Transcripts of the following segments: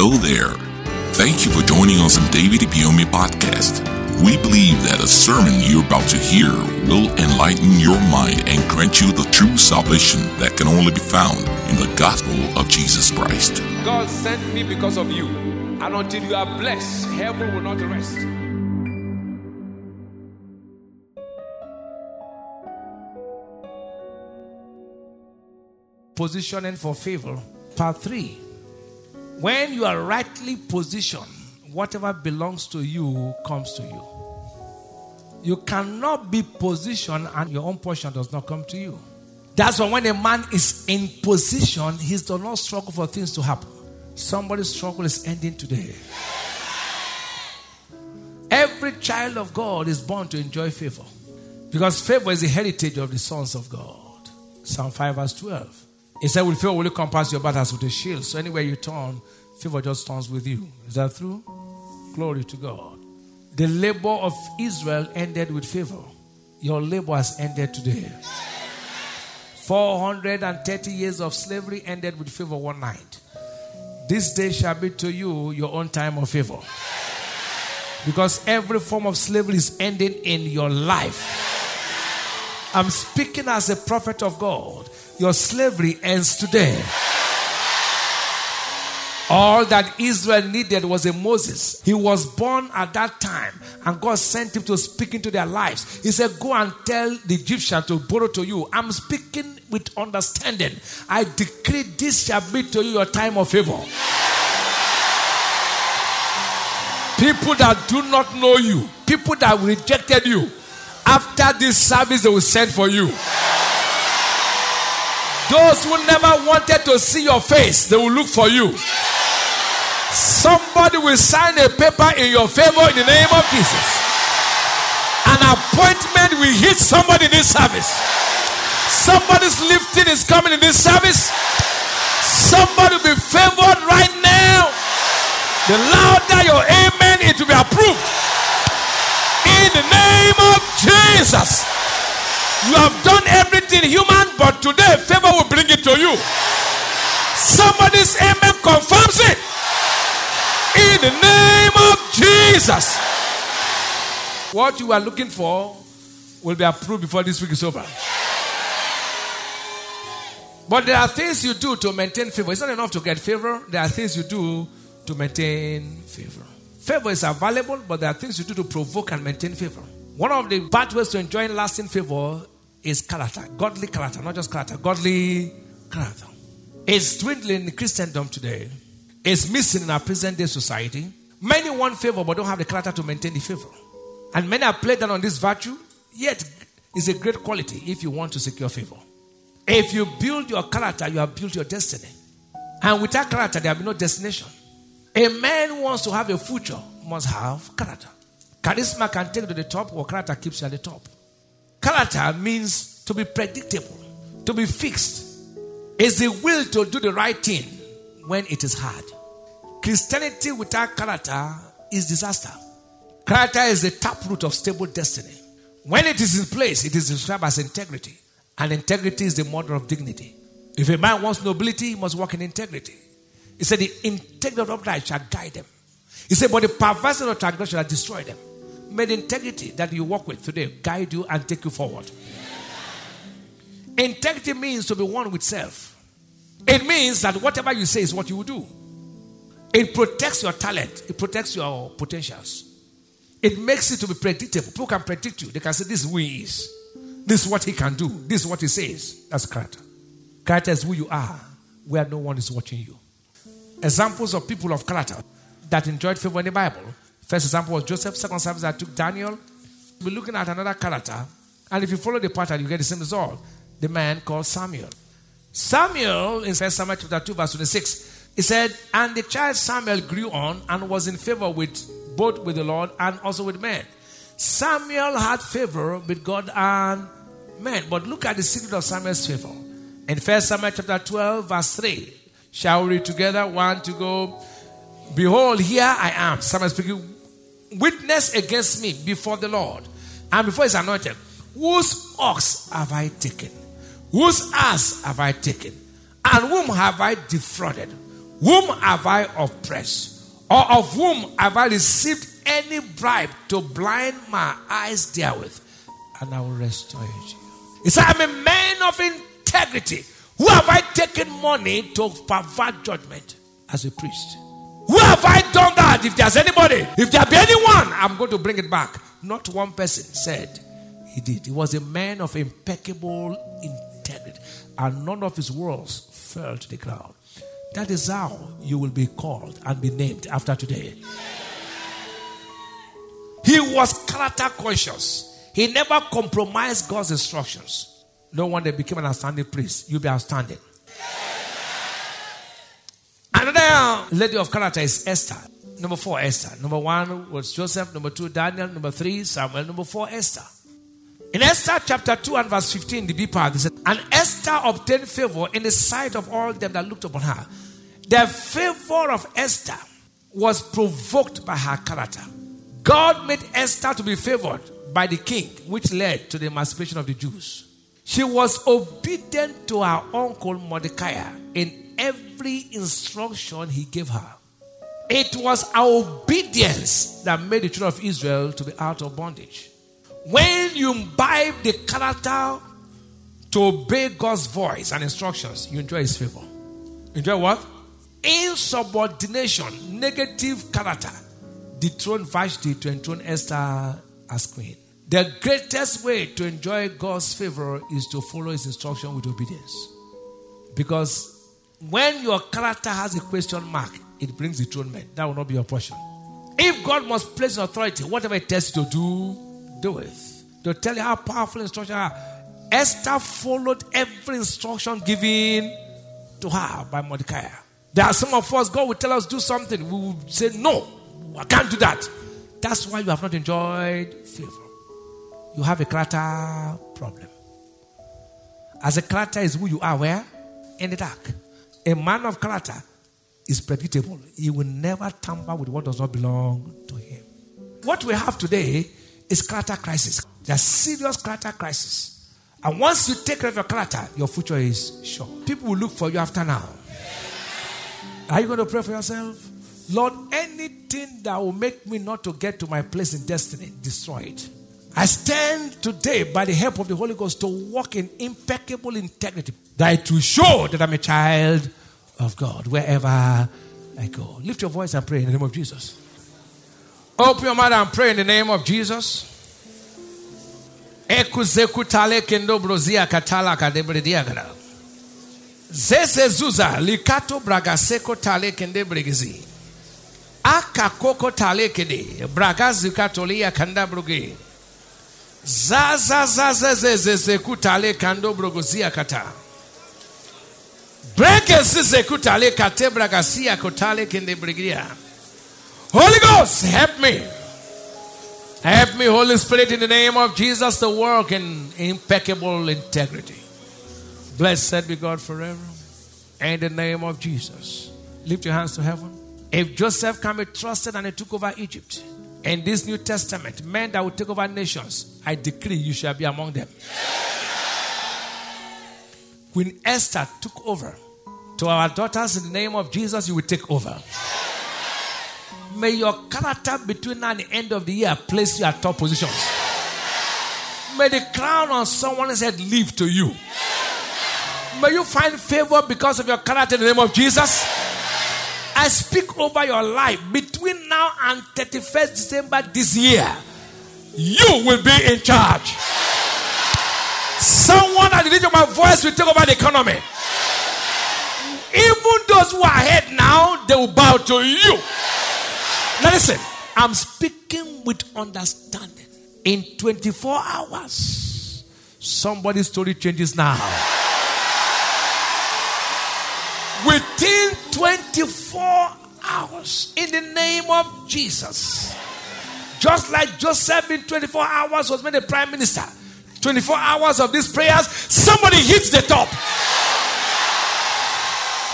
Hello there. Thank you for joining us on David Ibiyeomie podcast. We believe that a sermon you're about to hear will enlighten your mind and grant you the true salvation that can only be found in the gospel of Jesus Christ. God sent me because of you. And until you are blessed, heaven will not rest. Positioning for favor. Part 3. When you are rightly positioned, whatever belongs to you comes to you. You cannot be positioned and your own portion does not come to you. That's why when a man is in position, he does not struggle for things to happen. Somebody's struggle is ending today. Every child of God is born to enjoy favor because favor is the heritage of the sons of God. Psalm 5, verse 12. He said, With favor will you compass your battles with a shield. So anywhere you turn, favor just turns with you. Is that true? Glory to God. The labor of Israel ended with favor. Your labor has ended today. 430 years of slavery ended with favor one night. This day shall be to you your own time of favor. Because every form of slavery is ending in your life. I'm speaking as a prophet of God. Your slavery ends today. All that Israel needed was a Moses. He was born at that time, and God sent him to speak into their lives. He said, Go and tell the Egyptian to borrow to you. I'm speaking with understanding. I decree this shall be to you your time of favor. People that do not know you, people that rejected you, after this service, they will send for you. Those who never wanted to see your face, they will look for you. Somebody will sign a paper in your favor in the name of Jesus. An appointment will hit somebody in this service. Somebody's lifting is coming in this service. Somebody will be favored right now. The louder your amen, it will be approved. In the name of Jesus. You have done everything human, but today favor will bring it to you. Somebody's amen confirms it. In the name of Jesus. What you are looking for will be approved before this week is over. But there are things you do to maintain favor. It's not enough to get favor. There are things you do to maintain favor. Favor is available, but there are things you do to provoke and maintain favor. One of the bad ways to enjoy lasting favor is character. Godly character, not just character, godly character. It's dwindling in Christendom today. It's missing in our present day society. Many want favor but don't have the character to maintain the favor. And many have played down on this virtue, yet it's a great quality if you want to secure favor. If you build your character, you have built your destiny. And without character, there will be no destination. A man who wants to have a future must have character. Charisma can take you to the top, or character keeps you at the top. Character means to be predictable, to be fixed. It's the will to do the right thing when it is hard. Christianity without character is disaster. Character is the taproot of stable destiny. When it is in place, it is described as integrity. And integrity is the mother of dignity. If a man wants nobility, he must walk in integrity. He said, The integrity of the upright shall guide them. He said, But the perverseness of transgression shall destroy them. May the integrity that you walk with today guide you and take you forward. Integrity means to be one with self. It means that whatever you say is what you will do. It protects your talent, it protects your potentials. It makes it to be predictable. People can predict you. They can say, This is who he is. This is what he can do. This is what he says. That's character. Character is who you are, where no one is watching you. Examples of people of character that enjoyed favor in the Bible. First example was Joseph. Second service I took Daniel. We're looking at another character. And if you follow the pattern, you get the same result. The man called Samuel. Samuel, in 1 Samuel chapter 2, verse 26, he said, And the child Samuel grew on and was in favor with both with the Lord and also with men. Samuel had favor with God and men. But look at the secret of Samuel's favor. In 1 Samuel chapter 12, verse 3. Shall we read together? One to go. Behold, here I am. Samuel speaking. Witness against me before the Lord and before his anointed. Whose ox have I taken? Whose ass have I taken? And whom have I defrauded? Whom have I oppressed? Or of whom have I received any bribe to blind my eyes therewith? And I will restore it you. He said, I'm a man of integrity. Who have I taken money to pervert judgment as a priest? Have I done that? If there's anybody, if there be anyone, I'm going to bring it back. Not one person said he did. He was a man of impeccable integrity, and none of his words fell to the ground. That is how you will be called and be named after today. He was character conscious. He never compromised God's instructions. No wonder became an outstanding priest. You'll be outstanding. Another lady of character is Esther. Number four, Esther. Number one was Joseph. Number two, Daniel. Number three, Samuel. Number four, Esther. In Esther chapter 2 and verse 15, the B part, it And Esther obtained favor in the sight of all them that looked upon her. The favor of Esther was provoked by her character. God made Esther to be favored by the king, which led to the emancipation of the Jews. She was obedient to her uncle Mordecai in every instruction he gave her. It was our obedience that made the children of Israel to be out of bondage. When you imbibe the character to obey God's voice and instructions, you enjoy his favor. Enjoy what? Insubordination, negative character, dethrone Vashti to enthrone Esther as queen. The greatest way to enjoy God's favor is to follow his instruction with obedience. Because when your character has a question mark, it brings dethronement. That will not be your portion. If God must place an authority, whatever it tells you to do, do it. To tell you how powerful instructions are. Esther followed every instruction given to her by Mordecai. There are some of us, God will tell us do something. We will say, No, I can't do that. That's why you have not enjoyed favor. You have a character problem. As a character is who you are, where? In the dark. A man of character is predictable. He will never tamper with what does not belong to him. What we have today is character crisis. There's serious character crisis. And once you take care of your character, your future is sure. People will look for you after now. Are you going to pray for yourself? Lord, anything that will make me not to get to my place in destiny, destroy it. I stand today by the help of the Holy Ghost to walk in impeccable integrity, that it will show that I'm a child of God wherever I go. Lift your voice and pray in the name of Jesus. Open your mouth and pray in the name of Jesus. Ekuzekutale kendo brozia katala kadebrediagara. Zeze zuza likato bragaseko tale kende bregizi. Aka koko tale kede bragazi katolia kanda broge. Zaza zaza zeze kutale kando. Holy Ghost, help me. Help me, Holy Spirit, in the name of Jesus, to work in impeccable integrity. Blessed be God forever. In the name of Jesus. Lift your hands to heaven. If Joseph can be trusted and he took over Egypt, in this New Testament, men that will take over nations, I decree you shall be among them. Queen Esther took over. To our daughters, in the name of Jesus, you will take over. May your character between now and the end of the year place you at top positions. May the crown on someone's head live to you. May you find favor because of your character in the name of Jesus. I speak over your life between now and 31st December this year. You will be in charge. Someone at the edge of my voice will take over the economy. Even those who are ahead now, they will bow to you. Now listen, I'm speaking with understanding. In 24 hours, somebody's story changes now. Within 24 hours, in the name of Jesus. Just like Joseph in 24 hours was made a prime minister. 24 hours of these prayers, somebody hits the top.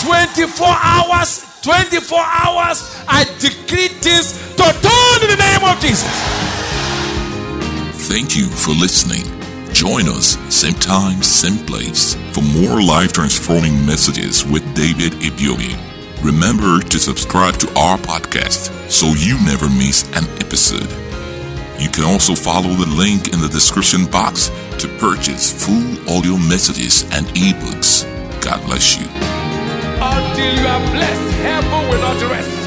24 hours, 24 hours, I decree this to turn in the name of Jesus. Thank you for listening. Join us, same time, same place, for more life transforming messages with David Ibiyeomie. Remember to subscribe to our podcast so you never miss an episode. You can also follow the link in the description box to purchase full audio messages and ebooks. God bless you. Until you are blessed, heaven will not rest.